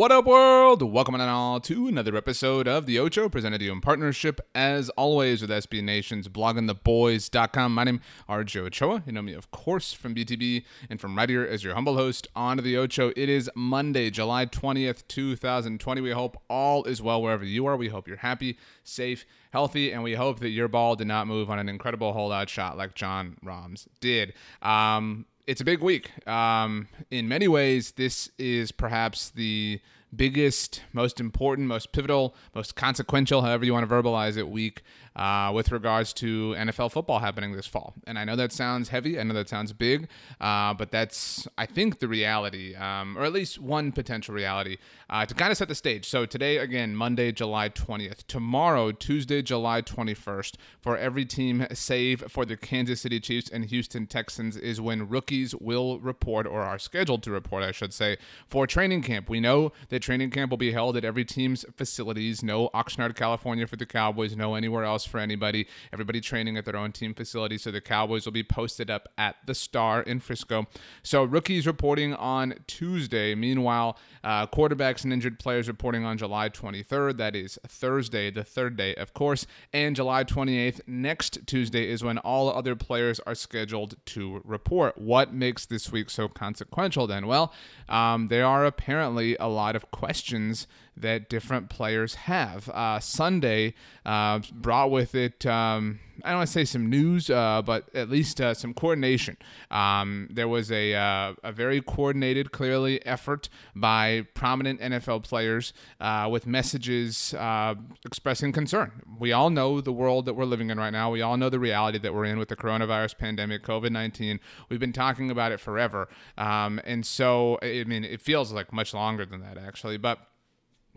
What up, world? Welcome on all to another episode of The Ocho, presented to you in partnership, as always, with SB Nation's bloggingtheboys.com. My name is RJ Ochoa. You know me, of course, from BTB and from right here as your humble host on The Ocho. It is Monday, July 20th, 2020. We hope all is well wherever you are. We hope you're happy, safe, healthy, and we hope that your ball did not move on an incredible holdout shot like Jon Rahm's did. Um, it's a big week. Um, in many ways, this is perhaps the biggest, most important, most pivotal, most consequential, however you want to verbalize it, week uh, with regards to NFL football happening this fall. And I know that sounds heavy, I know that sounds big, uh, but that's, I think, the reality, um, or at least one potential reality uh, to kind of set the stage. So today, again, Monday, July 20th. Tomorrow, Tuesday, July 21st, for every team save for the Kansas City Chiefs and Houston Texans, is when rookies will report, or are scheduled to report, I should say, for training camp. We know that training camp will be held at every team's facilities. No Oxnard, California for the Cowboys, no anywhere else for anybody. Everybody training at their own team facility. So the Cowboys will be posted up at the Star in Frisco. So rookies reporting on Tuesday. Meanwhile, uh, quarterbacks and injured players reporting on July 23rd. That is Thursday, the third day, of course. And July 28th, next Tuesday, is when all other players are scheduled to report. What makes this week so consequential then? Well, um, there are apparently a lot of questions that different players have. Uh, Sunday uh, brought with it, um, I don't want to say some news, uh, but at least uh, some coordination. Um, there was a, uh, a very coordinated, clearly, effort by prominent NFL players uh, with messages expressing concern. We all know the world that we're living in right now. We all know the reality that we're in with the coronavirus pandemic, COVID 19. We've been talking about it forever. Um, and so, I mean, it feels like much longer than that, actually. But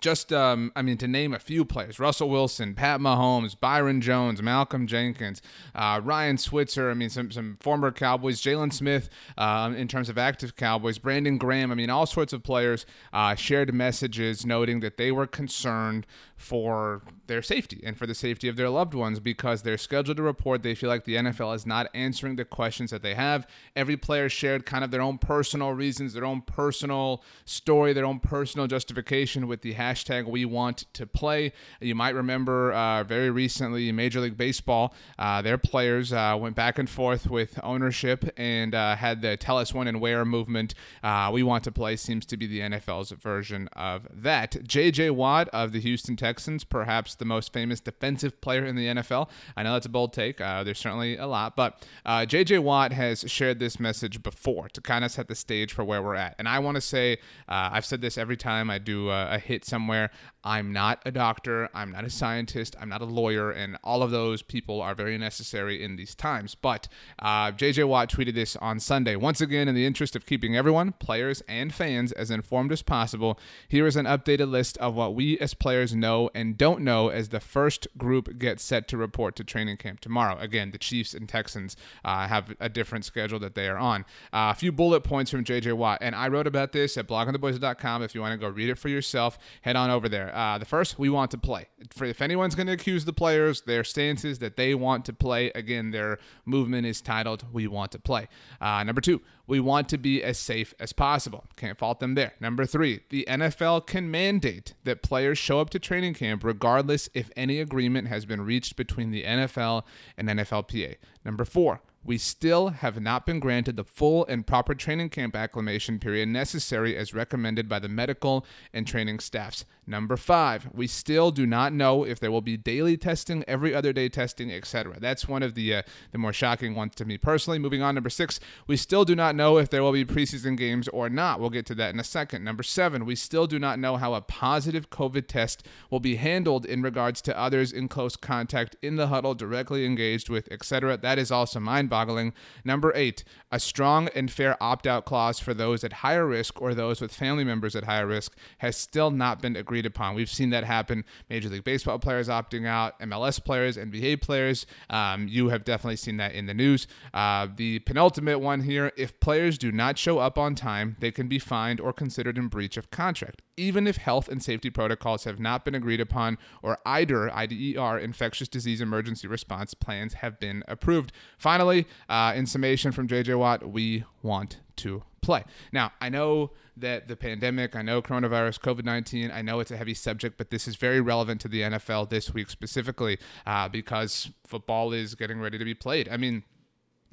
just um, I mean to name a few players: Russell Wilson, Pat Mahomes, Byron Jones, Malcolm Jenkins, uh, Ryan Switzer. I mean some some former Cowboys, Jaylon Smith uh, in terms of active Cowboys, Brandon Graham. I mean all sorts of players uh, shared messages noting that they were concerned for their safety and for the safety of their loved ones because they're scheduled to report. They feel like the NFL is not answering the questions that they have. Every player shared kind of their own personal reasons, their own personal story, their own personal justification with the hashtag we want to play. You might remember uh, very recently Major League Baseball, uh, their players uh, went back and forth with ownership and uh, had the tell us when and where movement. Uh, we want to play seems to be the NFL's version of that. JJ Watt of the Houston Texans perhaps the most famous defensive player in the NFL. I know that's a bold take. Uh, there's certainly a lot, but uh, J.J. Watt has shared this message before to kind of set the stage for where we're at. And I want to say, uh, I've said this every time I do a, a hit somewhere. I'm not a doctor. I'm not a scientist. I'm not a lawyer, and all of those people are very necessary in these times. But uh, JJ Watt tweeted this on Sunday. Once again, in the interest of keeping everyone, players and fans, as informed as possible, here is an updated list of what we as players know and don't know as the first group gets set to report to training camp tomorrow. Again, the Chiefs and Texans uh, have a different schedule that they are on. Uh, a few bullet points from JJ Watt, and I wrote about this at bloggingtheboys.com. If you want to go read it for yourself, head on over there. Uh, the first, we want to play. For, if anyone's going to accuse the players, their stances that they want to play, again, their movement is titled "We Want to Play." Uh, number two, we want to be as safe as possible. Can't fault them there. Number three, the NFL can mandate that players show up to training camp regardless if any agreement has been reached between the NFL and NFLPA. Number four, we still have not been granted the full and proper training camp acclimation period necessary as recommended by the medical and training staffs. Number five, we still do not know if there will be daily testing, every other day testing, etc. That's one of the uh, the more shocking ones to me personally. Moving on, number six, we still do not know if there will be preseason games or not. We'll get to that in a second. Number seven, we still do not know how a positive COVID test will be handled in regards to others in close contact in the huddle, directly engaged with, etc. That is also mind-boggling. Number eight, a strong and fair opt-out clause for those at higher risk or those with family members at higher risk has still not been agreed upon. We've seen that happen. Major League Baseball players opting out, MLS players, NBA players. Um, you have definitely seen that in the news. Uh, the penultimate one here if players do not show up on time, they can be fined or considered in breach of contract, even if health and safety protocols have not been agreed upon or either IDER infectious disease emergency response plans have been approved. Finally, uh, in summation from JJ Watt, we want to play. Now, I know that the pandemic, I know coronavirus, COVID 19, I know it's a heavy subject, but this is very relevant to the NFL this week specifically uh, because football is getting ready to be played. I mean,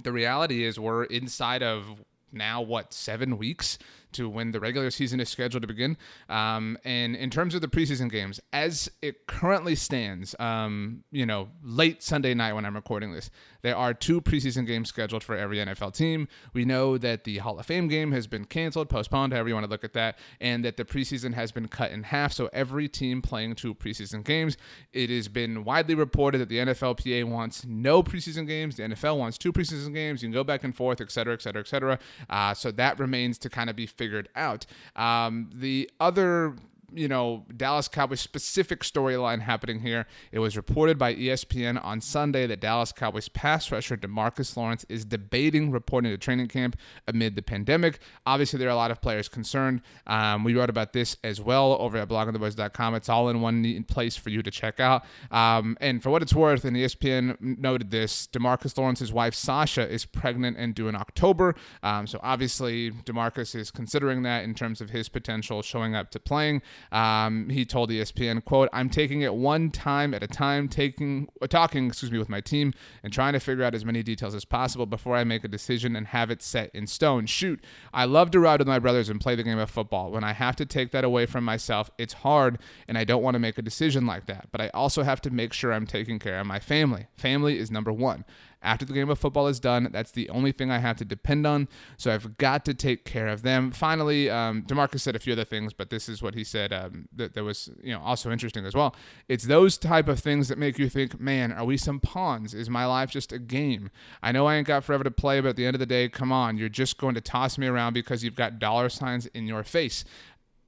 the reality is we're inside of now, what, seven weeks to when the regular season is scheduled to begin. Um, and in terms of the preseason games, as it currently stands, um, you know, late Sunday night when I'm recording this, there are two preseason games scheduled for every NFL team. We know that the Hall of Fame game has been canceled, postponed, however you want to look at that, and that the preseason has been cut in half. So every team playing two preseason games. It has been widely reported that the NFLPA wants no preseason games. The NFL wants two preseason games. You can go back and forth, et cetera, et cetera, et cetera. Uh, so that remains to kind of be figured out. Um, the other you know, Dallas Cowboys specific storyline happening here. It was reported by ESPN on Sunday that Dallas Cowboys pass rusher Demarcus Lawrence is debating reporting to training camp amid the pandemic. Obviously, there are a lot of players concerned. Um, we wrote about this as well over at bloggingtheboys.com. It's all in one place for you to check out. Um, and for what it's worth, and ESPN noted this, Demarcus Lawrence's wife Sasha is pregnant and due in October. Um, so obviously, Demarcus is considering that in terms of his potential showing up to playing. Um, he told ESPN, "quote I'm taking it one time at a time, taking uh, talking, excuse me, with my team and trying to figure out as many details as possible before I make a decision and have it set in stone. Shoot, I love to ride with my brothers and play the game of football. When I have to take that away from myself, it's hard, and I don't want to make a decision like that. But I also have to make sure I'm taking care of my family. Family is number one. After the game of football is done, that's the only thing I have to depend on. So I've got to take care of them. Finally, um, Demarcus said a few other things, but this is what he said um, that, that was you know also interesting as well. It's those type of things that make you think, man, are we some pawns? Is my life just a game? I know I ain't got forever to play, but at the end of the day, come on, you're just going to toss me around because you've got dollar signs in your face.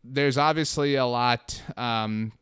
There's obviously a lot. Um,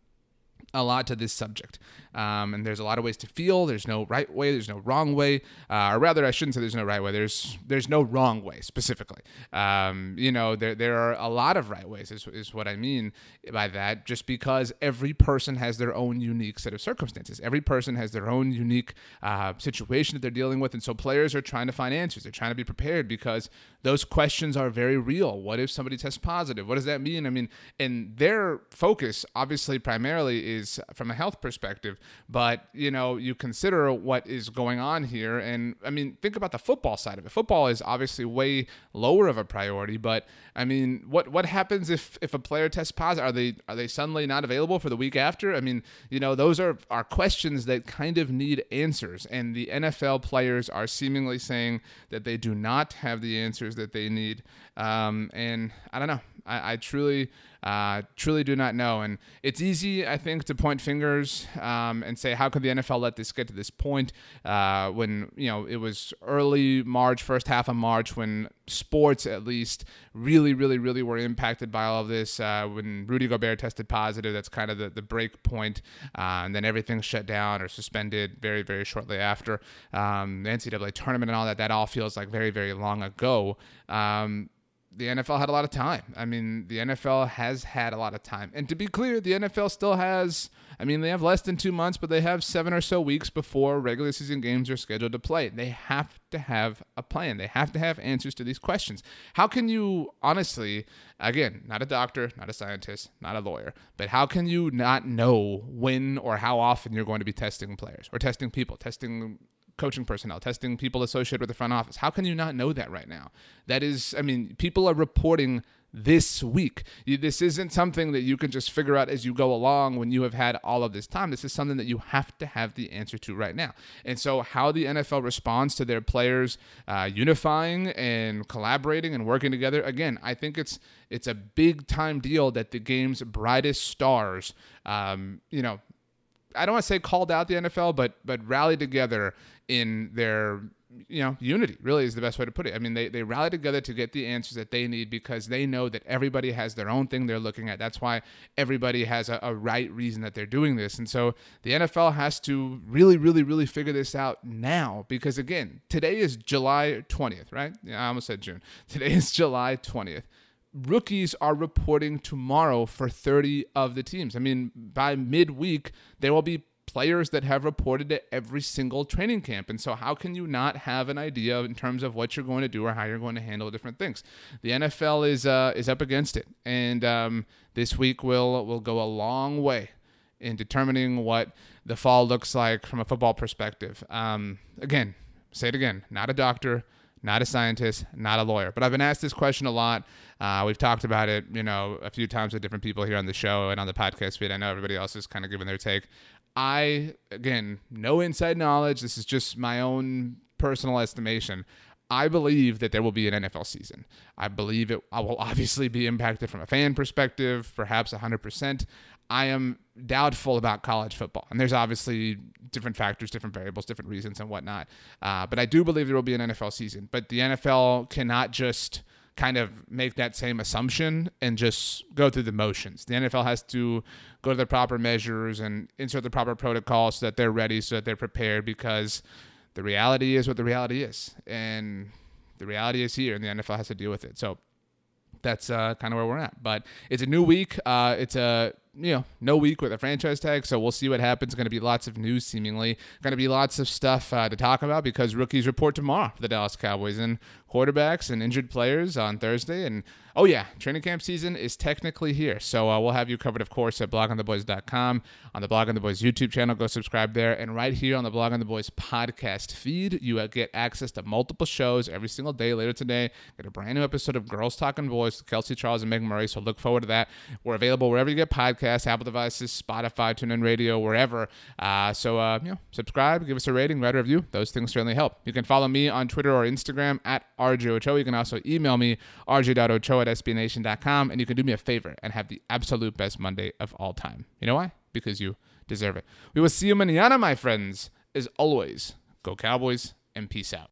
a lot to this subject. Um, and there's a lot of ways to feel. There's no right way. There's no wrong way. Uh, or rather, I shouldn't say there's no right way. There's there's no wrong way specifically. Um, you know, there there are a lot of right ways. Is, is what I mean by that. Just because every person has their own unique set of circumstances. Every person has their own unique uh, situation that they're dealing with, and so players are trying to find answers. They're trying to be prepared because those questions are very real. What if somebody tests positive? What does that mean? I mean, and their focus, obviously, primarily is from a health perspective but you know, you consider what is going on here, and I mean, think about the football side of it. Football is obviously way lower of a priority, but I mean, what what happens if if a player tests positive? Are they are they suddenly not available for the week after? I mean, you know, those are are questions that kind of need answers, and the NFL players are seemingly saying that they do not have the answers that they need. Um, and I don't know. I, I truly uh, truly do not know. And it's easy, I think, to point fingers um, and say, how could the NFL let this get to this point uh, when, you know, it was early March, first half of March, when sports at least really, really, really were impacted by all of this. Uh, when Rudy Gobert tested positive, that's kind of the, the break point. Uh, and then everything shut down or suspended very, very shortly after. Um, the NCAA tournament and all that, that all feels like very, very long ago. Um, the NFL had a lot of time. I mean, the NFL has had a lot of time. And to be clear, the NFL still has, I mean, they have less than two months, but they have seven or so weeks before regular season games are scheduled to play. They have to have a plan, they have to have answers to these questions. How can you, honestly, again, not a doctor, not a scientist, not a lawyer, but how can you not know when or how often you're going to be testing players or testing people, testing coaching personnel, testing people associated with the front office. How can you not know that right now? That is, I mean, people are reporting this week. This isn't something that you can just figure out as you go along when you have had all of this time. This is something that you have to have the answer to right now. And so, how the NFL responds to their players uh, unifying and collaborating and working together, again, I think it's it's a big time deal that the game's brightest stars, um, you know, I don't want to say called out the NFL, but but rallied together in their you know, unity really is the best way to put it. I mean, they, they rally together to get the answers that they need because they know that everybody has their own thing they're looking at. That's why everybody has a, a right reason that they're doing this. And so the NFL has to really, really, really figure this out now because, again, today is July 20th, right? Yeah, I almost said June. Today is July 20th rookies are reporting tomorrow for 30 of the teams. I mean, by midweek, there will be players that have reported to every single training camp. And so, how can you not have an idea in terms of what you're going to do or how you're going to handle different things? The NFL is uh, is up against it, and um, this week will will go a long way in determining what the fall looks like from a football perspective. Um, again, say it again, not a doctor. Not a scientist, not a lawyer, but I've been asked this question a lot. Uh, we've talked about it, you know, a few times with different people here on the show and on the podcast feed. I know everybody else is kind of giving their take. I, again, no inside knowledge. This is just my own personal estimation. I believe that there will be an NFL season. I believe it I will obviously be impacted from a fan perspective, perhaps 100%. I am doubtful about college football. And there's obviously different factors, different variables, different reasons, and whatnot. Uh, but I do believe there will be an NFL season. But the NFL cannot just kind of make that same assumption and just go through the motions. The NFL has to go to the proper measures and insert the proper protocols so that they're ready, so that they're prepared because the reality is what the reality is. And the reality is here, and the NFL has to deal with it. So that's uh, kind of where we're at. But it's a new week. Uh, it's a you know, no week with a franchise tag, so we'll see what happens. Going to be lots of news, seemingly. Going to be lots of stuff uh, to talk about because rookies report tomorrow for the Dallas Cowboys and quarterbacks and injured players on Thursday. And oh yeah, training camp season is technically here, so uh, we'll have you covered, of course, at bloggingtheboys.com on the Blogging the Boys YouTube channel. Go subscribe there, and right here on the Blogging the Boys podcast feed, you get access to multiple shows every single day. Later today, get a brand new episode of Girls Talking Boys with Kelsey Charles and Megan Murray. So look forward to that. We're available wherever you get podcasts Podcast, Apple devices, Spotify, TuneIn Radio, wherever. Uh, so, uh, you know, subscribe, give us a rating, write a review. Those things certainly help. You can follow me on Twitter or Instagram at RJ You can also email me, rj.ochoa at sbnation.com. And you can do me a favor and have the absolute best Monday of all time. You know why? Because you deserve it. We will see you manana, my friends. As always, go Cowboys and peace out.